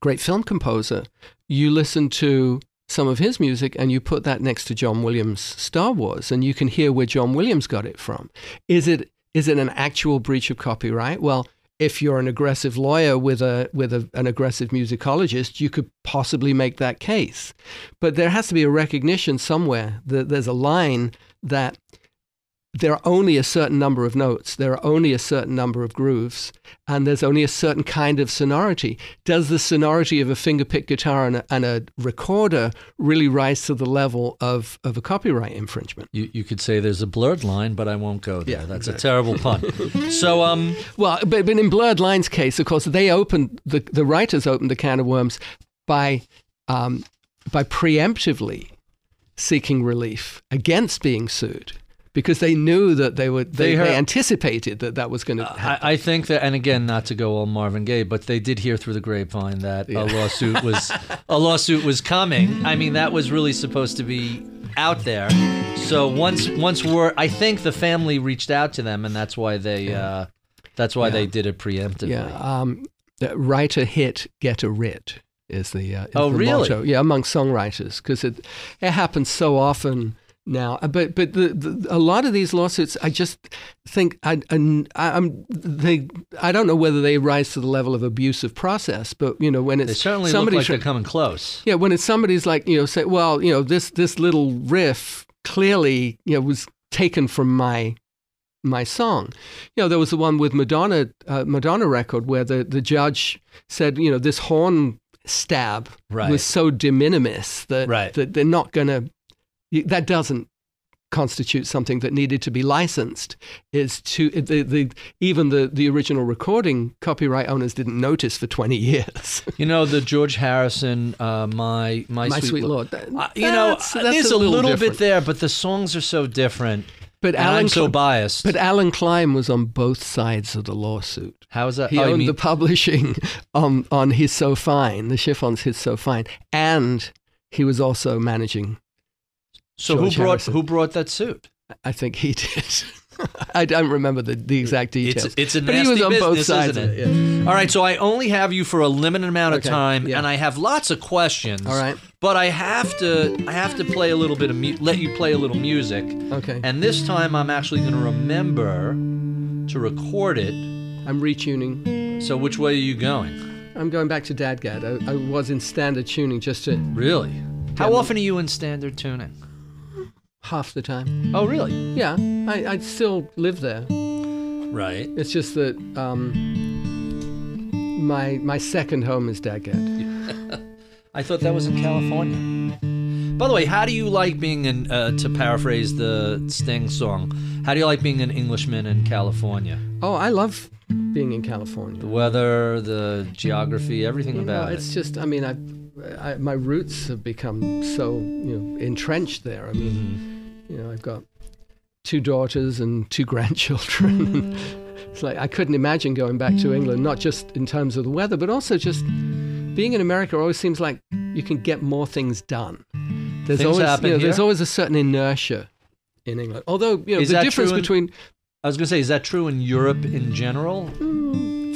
great film composer. You listen to some of his music and you put that next to John Williams' Star Wars, and you can hear where John Williams got it from. Is it is it an actual breach of copyright? Well, if you're an aggressive lawyer with a with a, an aggressive musicologist, you could possibly make that case. But there has to be a recognition somewhere that there's a line that there are only a certain number of notes, there are only a certain number of grooves, and there's only a certain kind of sonority. Does the sonority of a fingerpick guitar and a, and a recorder really rise to the level of, of a copyright infringement? You, you could say there's a blurred line, but I won't go there. Yeah, That's exactly. a terrible pun. so, um, Well, but, but in Blurred Lines' case, of course, they opened the the writers opened the can of worms by um, by preemptively seeking relief against being sued because they knew that they would they, They they, anticipated that that was going to happen. I, I think that, and again, not to go all Marvin Gaye, but they did hear through the grapevine that a lawsuit was a lawsuit was coming. I mean, that was really supposed to be out there. So once once we're, I think the family reached out to them, and that's why they uh, that's why they did it preemptively. Yeah, um, uh, write a hit, get a writ is the uh, is Oh, the really? motto. Yeah, among songwriters because it it happens so often now. Uh, But but the, the, a lot of these lawsuits, I just think I, I I'm they I don't know whether they rise to the level of abusive process, but you know when it's They certainly somebody like they're coming close. yeah, when it's somebody's like, you know, say, well, you know, this this little riff clearly, you know, was taken from my my song. You know, there was the one with Madonna uh, Madonna record where the the judge said, you know, this horn stab Right. was so de minimis that Right. that they're not going to that doesn't constitute something that needed to be licensed is to the, the even the the original recording copyright owners didn't notice for 20 years You know the George Harrison, uh, my my, My Sweet Lord. That- Uh, you know, that's- uh, that's there's a little little, bit there, but the songs are so different. But and Alan I'm so biased. But Allen Klein was on both sides of the lawsuit. How is that? He oh, owned mean- the publishing on on He's So Fine, the chiffon's He's So Fine, and he was also managing. So who brought who brought that suit? I think he did. I don't remember the, the exact details. It's it's a but nasty he was on both business, sides isn't it? it. Yeah. All right, so I only have you for a limited amount of Okay, time, yeah. and I have lots of questions. All right. but I have to I have to play a little bit of mu- let you play a little music, Okay. and this time I'm actually going to remember to record it. I'm retuning. So which way are you going? I'm going back to DADGAD. I, I was in standard tuning just to Really? How often are you in standard tuning? Half the time. Oh, really? Yeah, I, I still live there. Right. It's just that um, my my second home is Daggett. I thought that was in California. By the way, how do you like being in, uh, to paraphrase the Sting song, how do you like being an Englishman in California? Oh, I love being in California. The weather, the geography, everything You know, about it's it. It's just, I mean, I, I, my roots have become so, you know, entrenched there. I mean, Mm-hmm. You know, I've got two daughters and two grandchildren. it's like I couldn't imagine going back to England, not just in terms of the weather, but also just being in America always seems like you can get more things done. There's Things always, you know, there's always a certain inertia in England. Although, you know, Is the difference in- between, I was going to say, is that true in Europe in general?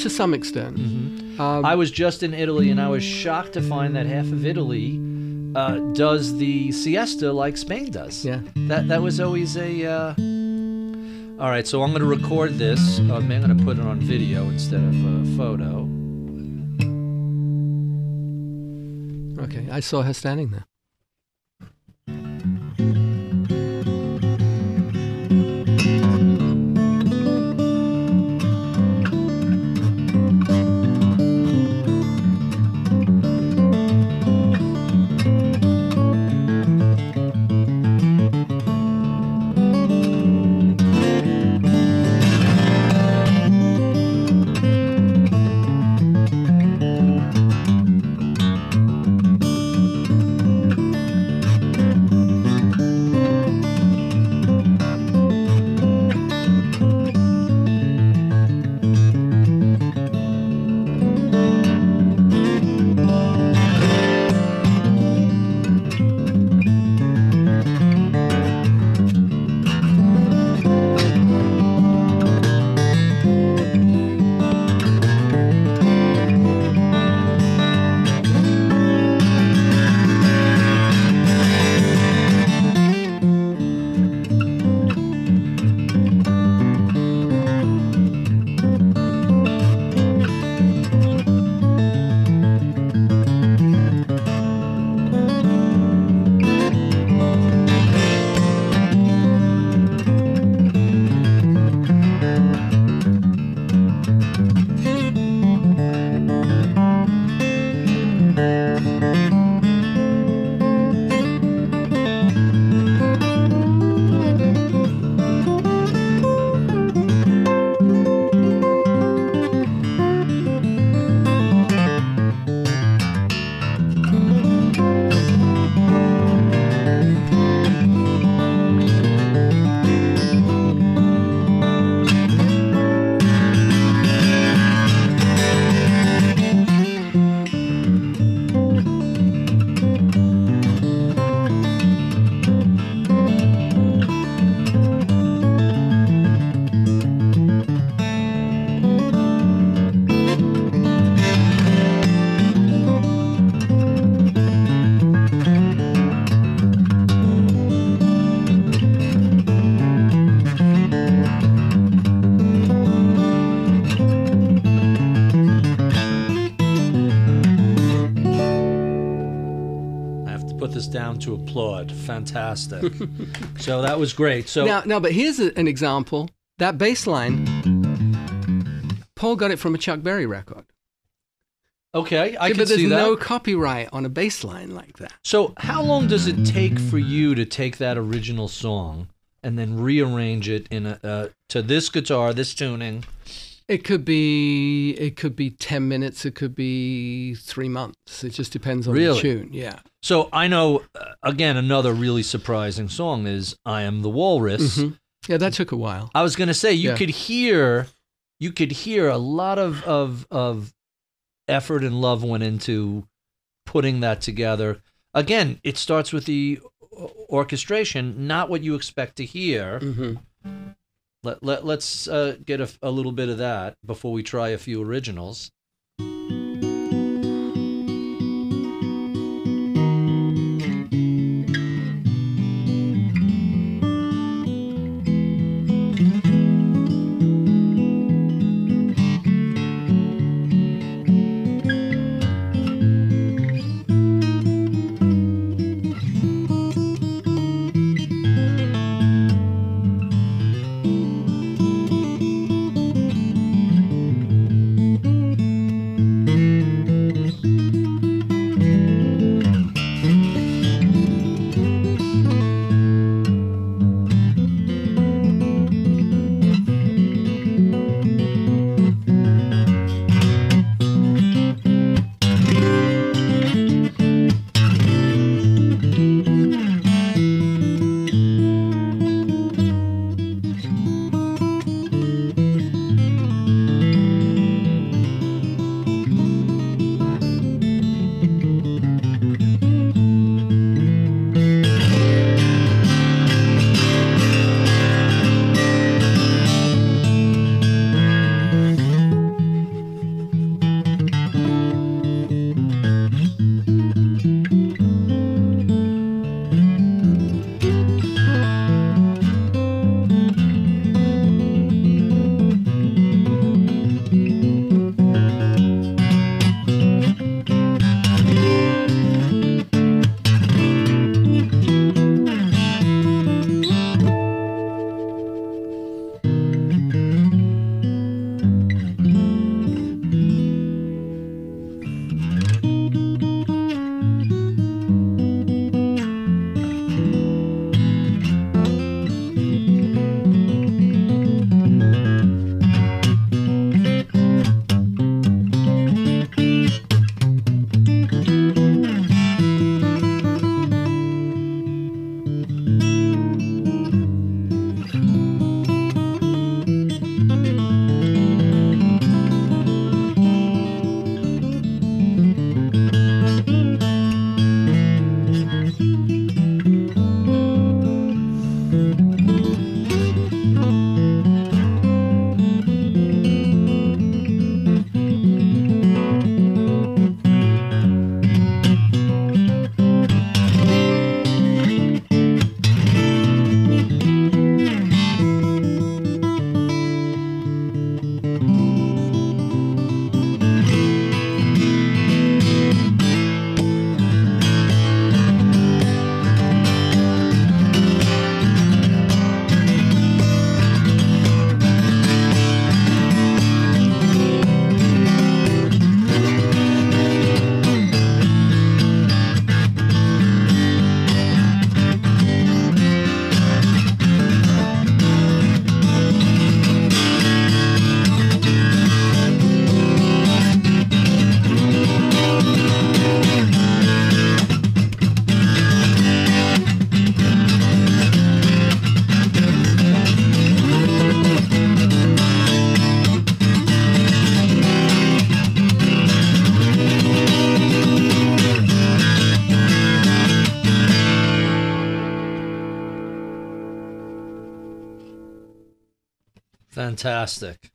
to some extent, Mm-hmm. um, I was just in Italy and I was shocked to find that half of Italy uh, does the siesta like Spain does. Yeah. That that was always a. Uh... All right, so I'm going to record this. Uh, I'm going to put it on video instead of a photo. okay, I saw her standing there. Just down to applaud. Fantastic. so that was great. So now, now, but here's a, an example. That bass line, Paul got it from a Chuck Berry record. okay, I Yeah, can but there's no copyright on a bass line like that. So, how long does it take for you to take that original song and then rearrange it in a uh, to this guitar, this tuning? It could be it could be ten minutes. It could be three months. It just depends on Really? the tune. Yeah. So, I know uh, again another really surprising song is "I Am the Walrus." Mhm. Yeah, that took a while. I was going to say you Yeah. could hear you could hear a lot of of of effort and love went into putting that together. Again, it starts with the orchestration, not what you expect to hear. hmm Let, let, let's uh, get a, a little bit of that before we try a few originals. Fantastic.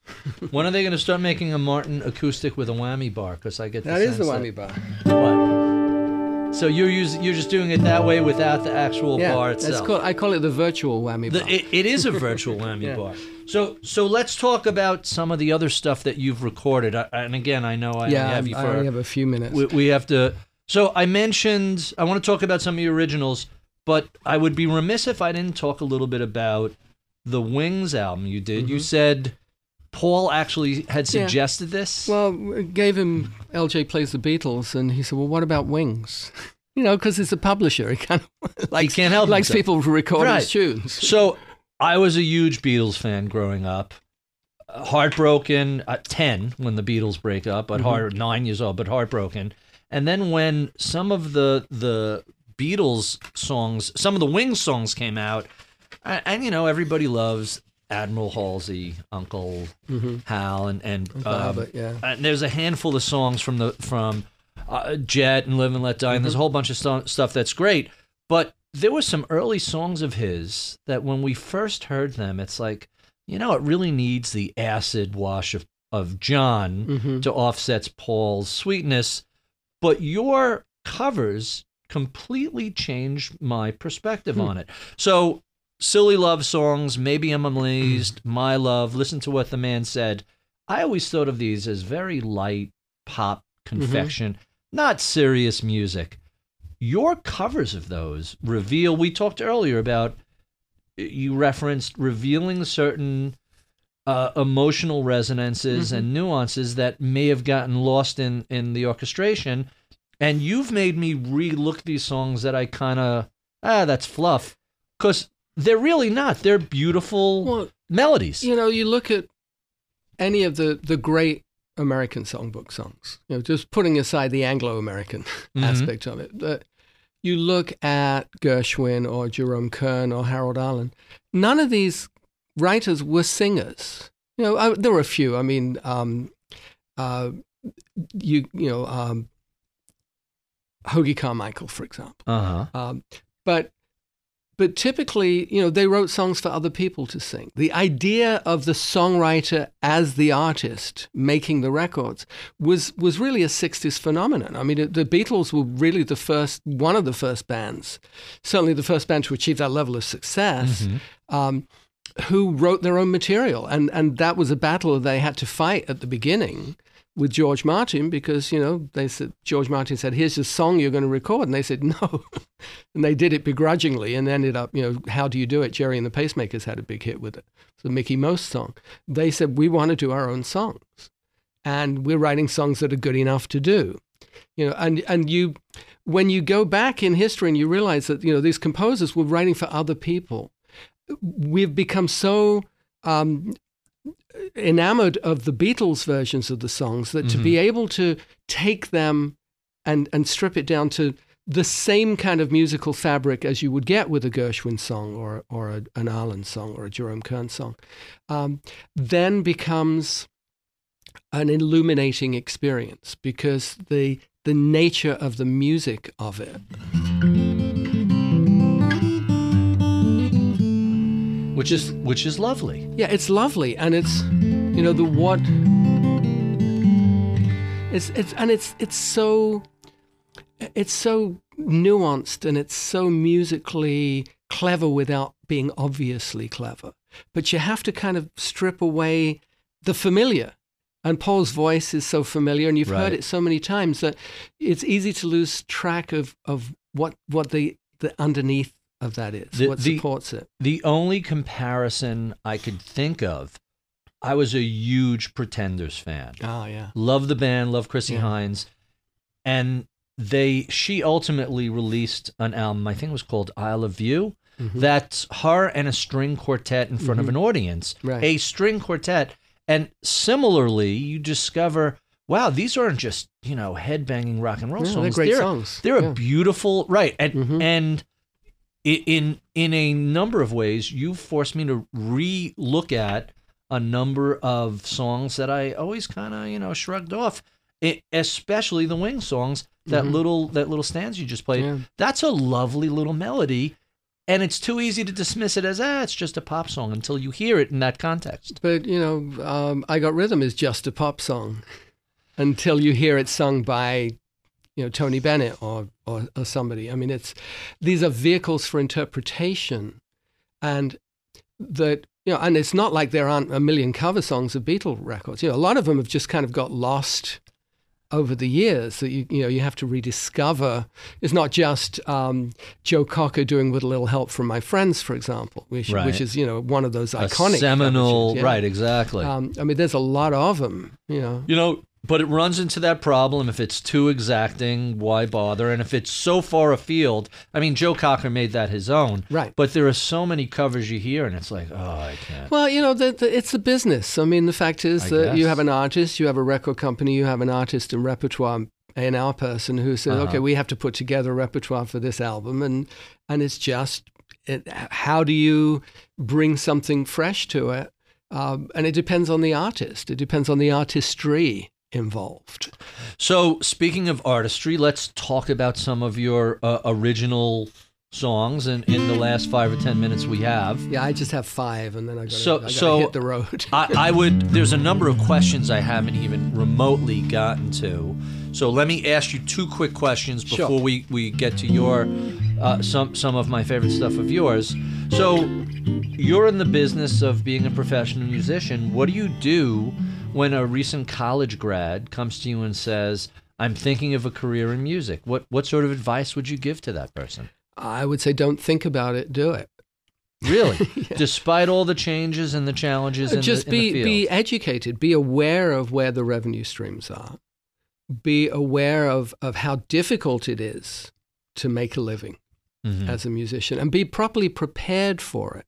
when are they going to start making a Martin acoustic with a whammy bar? Because I get the That is the sense whammy bar. What? So you're using, you're just doing it that way without the actual Yeah, bar that's itself. called, I call it the virtual whammy The, bar. it, it is a virtual whammy Yeah. bar. So so let's talk about some of the other stuff that you've recorded. I, and again, I know I yeah, have you I for only have a few minutes. we, we have to So I mentioned I want to talk about some of your originals, but I would be remiss if I didn't talk a little bit about the Wings album you did. You said Paul actually had Mm-hmm. Yeah. suggested this. Well, we gave him LJ plays the Beatles, and he said, "Well, what about Wings?" You know, because he's a publisher, he kind of likes can't help likes himself. people to record Right. his tunes. So I was a huge Beatles fan growing up. Uh, Heartbroken at 10 when the Beatles break up, but heart, nine years old, but heartbroken. And then when some of the the Beatles songs, some of the Wings songs came out, and, and you know everybody loves Admiral Halsey, Uncle Hal, and and um, Albert, yeah. and there's a handful of songs from the from uh, Jet and Live and Let Die, and there's a whole bunch of sto- stuff that's great. But there were some early songs of his that when we first heard them, it's like, you know, it really needs the acid wash of of John Mm-hmm. to offset Paul's sweetness. But your covers completely changed my perspective on it. So silly love songs, maybe I'm amazed, my love, listen to what the man said. I always thought of these as very light pop confection, not serious music. Your covers of those reveal, we talked earlier about, you referenced revealing certain uh, emotional resonances and nuances that may have gotten lost in, in the orchestration. And you've made me re look these songs that I kind of, ah, that's fluff. Because they're really not. They're beautiful Well, melodies. you know, you look at any of the the great American songbook songs. You know, just putting aside the Anglo-American Mhm. aspect of it, but you look at Gershwin or Jerome Kern or Harold Arlen. None of these writers were singers. You know, I, there were a few. I mean, um, uh, you you know, um, Hoagy Carmichael, for example. Uh huh. Um, but but typically, you know, they wrote songs for other people to sing. The idea of the songwriter as the artist making the records was was really a '60s phenomenon. I mean, it- the Beatles were really the first, one of the first bands, certainly the first band to achieve that level of success. Um, who wrote their own material, and and that was a battle they had to fight at the beginning with George Martin because you know they said George Martin said here's the song you're going to record. And they said no. And they did it begrudgingly and ended up you know how do you do it? Gerry and the Pacemakers had a big hit with it. The Mickie Most song. They said we want to do our own songs and we're writing songs that are good enough to do. You know and and you when you go back in history and you realize that you know these composers were writing for other people we've become so um, enamored of the Beatles versions of the songs that to be able to take them and and strip it down to the same kind of musical fabric as you would get with a Gershwin song or or a, an Arlen song or a Jerome Kern song, um, then becomes an illuminating experience because the the nature of the music of it Which is which is lovely. Yeah, it's lovely, and it's you know the what. It's it's and it's it's so it's so nuanced and it's so musically clever without being obviously clever. But you have to kind of strip away the familiar. And Paul's voice is so familiar, and you've Right. heard it so many times that it's easy to lose track of, of what what the, the underneath of that is, The- what the- supports it. The only comparison I could think of, I was a huge Pretenders fan. Oh yeah. Love the band, love Chrissie Yeah. Hynde, and they she ultimately released an album. I think it was called Isle of View. Mm-hmm. That's her and a string quartet in front of an audience. Right. A string quartet, and similarly, you discover. Wow, these aren't just you know headbanging rock and roll Yeah, songs. they're great they're, songs. They're Yeah. a beautiful right, and Mhm. and in in a number of ways, you've forced me to re-look at a number of songs that I always kind of you know shrugged off, I especially the Wing songs. That little that little stanza you just played. Mm-hmm. Yeah. That's a lovely little melody, and it's too easy to dismiss it as ah, it's just a pop song until you hear it in that context. But you know, um, I Got Rhythm is just a pop song until you hear it sung by, you know, Tony Bennett or, or or somebody. I mean, it's these are vehicles for interpretation, and that you know, and it's not like there aren't a million cover songs of Beatle records. You know, a lot of them have just kind of got lost over the years that you you know you have to rediscover. It's not just um, Joe Cocker doing with a little help from my friends, for example, which Right. which is you know one of those A iconic seminal, yeah. right? Exactly. Um, I mean, there's a lot of them. You know, You know, but it runs into that problem. If it's too exacting, why bother? And if it's so far afield, I mean, Joe Cocker made that his own. Right. But there are so many covers you hear, and it's like, oh, I can't. Well, you know, the, the, it's a business. I mean, the fact is I that you have an artist, you have a record company, you have an artist and repertoire A&R person who says, Uh-huh. okay, we have to put together a repertoire for this album. And, and it's just, it, how do you bring something fresh to it? Um, and it depends on the artist. It depends on the artistry involved. So, speaking of artistry, let's talk about some of your uh, original songs in, in the last five or ten minutes we have. Yeah, I just have five, and then I got So- to so- hit the road. I, I would. There's a number of questions I haven't even remotely gotten to. So let me ask you two quick questions Sure. before we, we get to your uh, some some of my favorite stuff of yours. So you're in the business of being a professional musician. What do you do when a recent college grad comes to you and says, "I'm thinking of a career in music"? What what sort of advice would you give to that person? I would say, don't think about it, do it. Really, despite all the changes and the challenges, in just the, be in the field. be educated be aware of where the revenue streams are be aware of of how difficult it is to make a living Mhm. as a musician and be properly prepared for it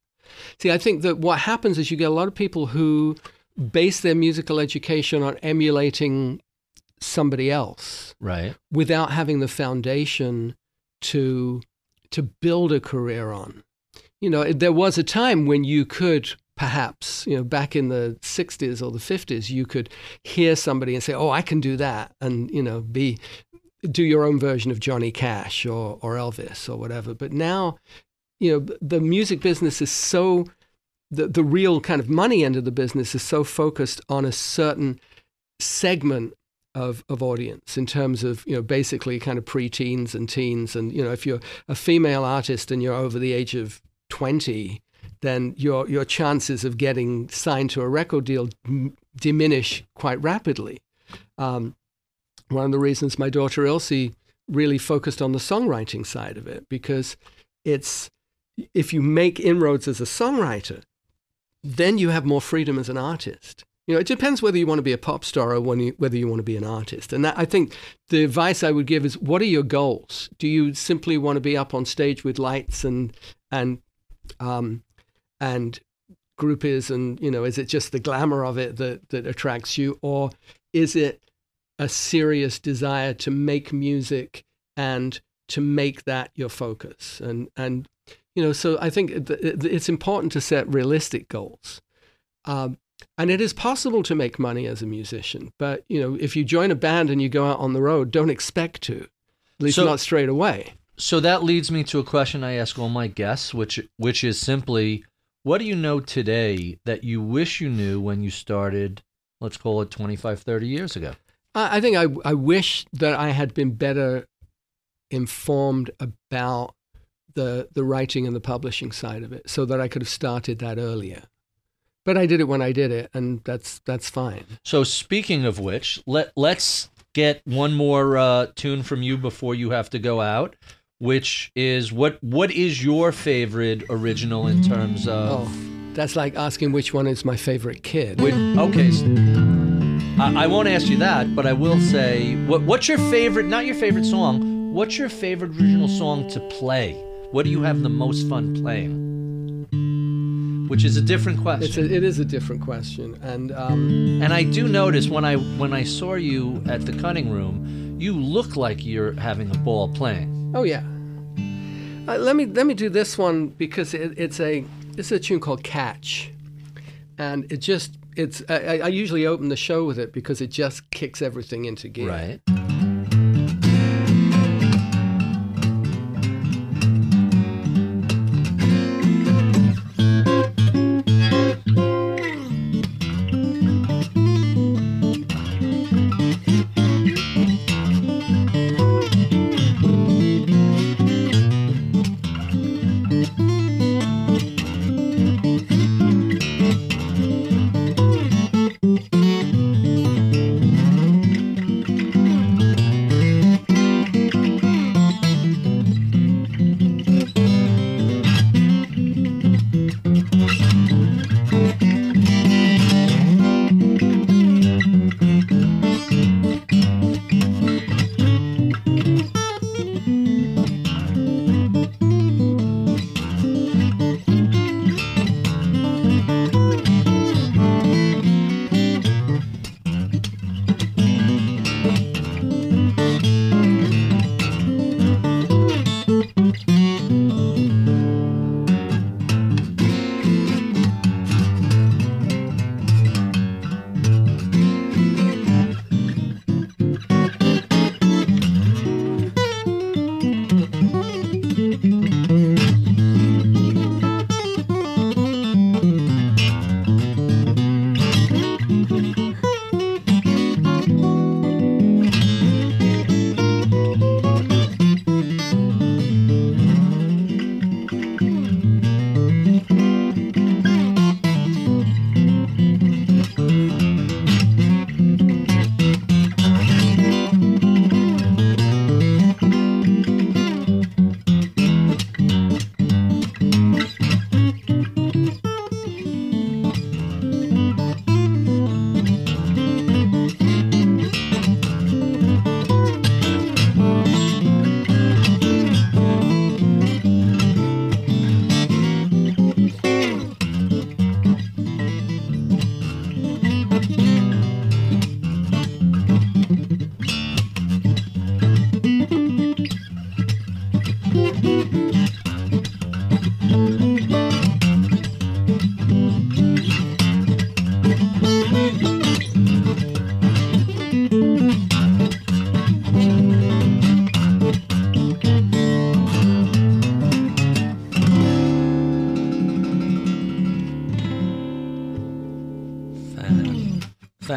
see i think that what happens is you get a lot of people who base their musical education on emulating somebody else right. without having the foundation to to build a career on. You know, there was a time when you could perhaps, you know, back in the 60s or the 50s, you could hear somebody and say, "Oh, I can do that," and you know, be do your own version of Johnny Cash or or Elvis or whatever. But now, you know, the music business is so the the real kind of money end of the business is so focused on a certain segment of, of audience in terms of you know basically kind of preteens and teens. And you know if you're a female artist and you're over the age of 20 then your your chances of getting signed to a record deal m- diminish quite rapidly. Um, one of the reasons my daughter Ilsey really focused on the songwriting side of it because it's if you make inroads as a songwriter then you have more freedom as an artist. You know, it depends whether you want to be a pop star or you, whether you want to be an artist. And that, I think the advice I would give is, what are your goals? Do you simply want to be up on stage with lights and and um, and groupies, and you know, is it just the glamour of it that that attracts you, or is it a serious desire to make music and to make that your focus? And and you know, so I think it- it- it's important to set realistic goals. Um, and it is possible to make money as a musician, but you know, if you join a band and you go out on the road, don't expect to, at least So- not straight away. So that leads me to a question I ask all my guests, which which is simply, what do you know today that you wish you knew when you started, let's call it 25, 30 years ago? I, I think I, I wish that I had been better informed about the the writing and the publishing side of it, so that I could have started that earlier. But I did it when I did it, and that's that's fine. So speaking of which, let let's get one more uh, tune from you before you have to go out, which is what what is your favorite original in terms of? Oh, that's like asking which one is my favorite kid. Which, okay, I won't ask you that, but I will say, what what's your favorite? Not your favorite song. What's your favorite original song to play? What do you have the most fun playing? Which is a different question. It's a, it is a different question, and um, And I do notice when I when I saw you at the cutting room, you look like you're having a ball playing. oh yeah. Uh, let me let me do this one because it, it's a it's a tune called Catch, and it just it's I, I- I usually open the show with it because it just kicks everything into gear. Right.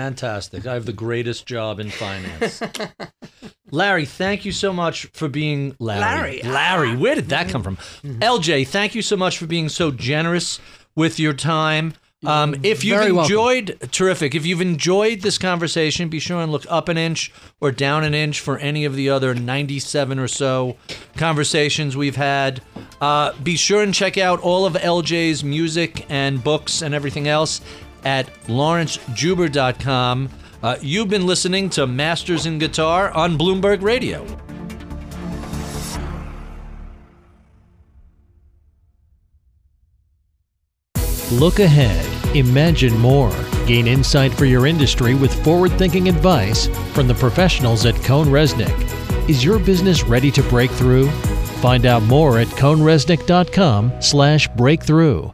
Fantastic. I have the greatest job in finance. Larry, thank you so much for being Larry. Larry. Larry, where did that come from? LJ, thank you so much for being so generous with your time. Um, if you've Very welcome. enjoyed, terrific. If you've enjoyed this conversation, be sure and look up an inch or down an inch for any of the other 97 or so conversations we've had. Uh, be sure and check out all of LJ's music and books and everything else at laurencejuber.com. Uh, you've been listening to Masters in Guitar on Bloomberg Radio. Look ahead, imagine more, gain insight for your industry with forward thinking advice from the professionals at CohnReznick. Is your business ready to break through? Find out more at cohnreznick.com slash breakthrough.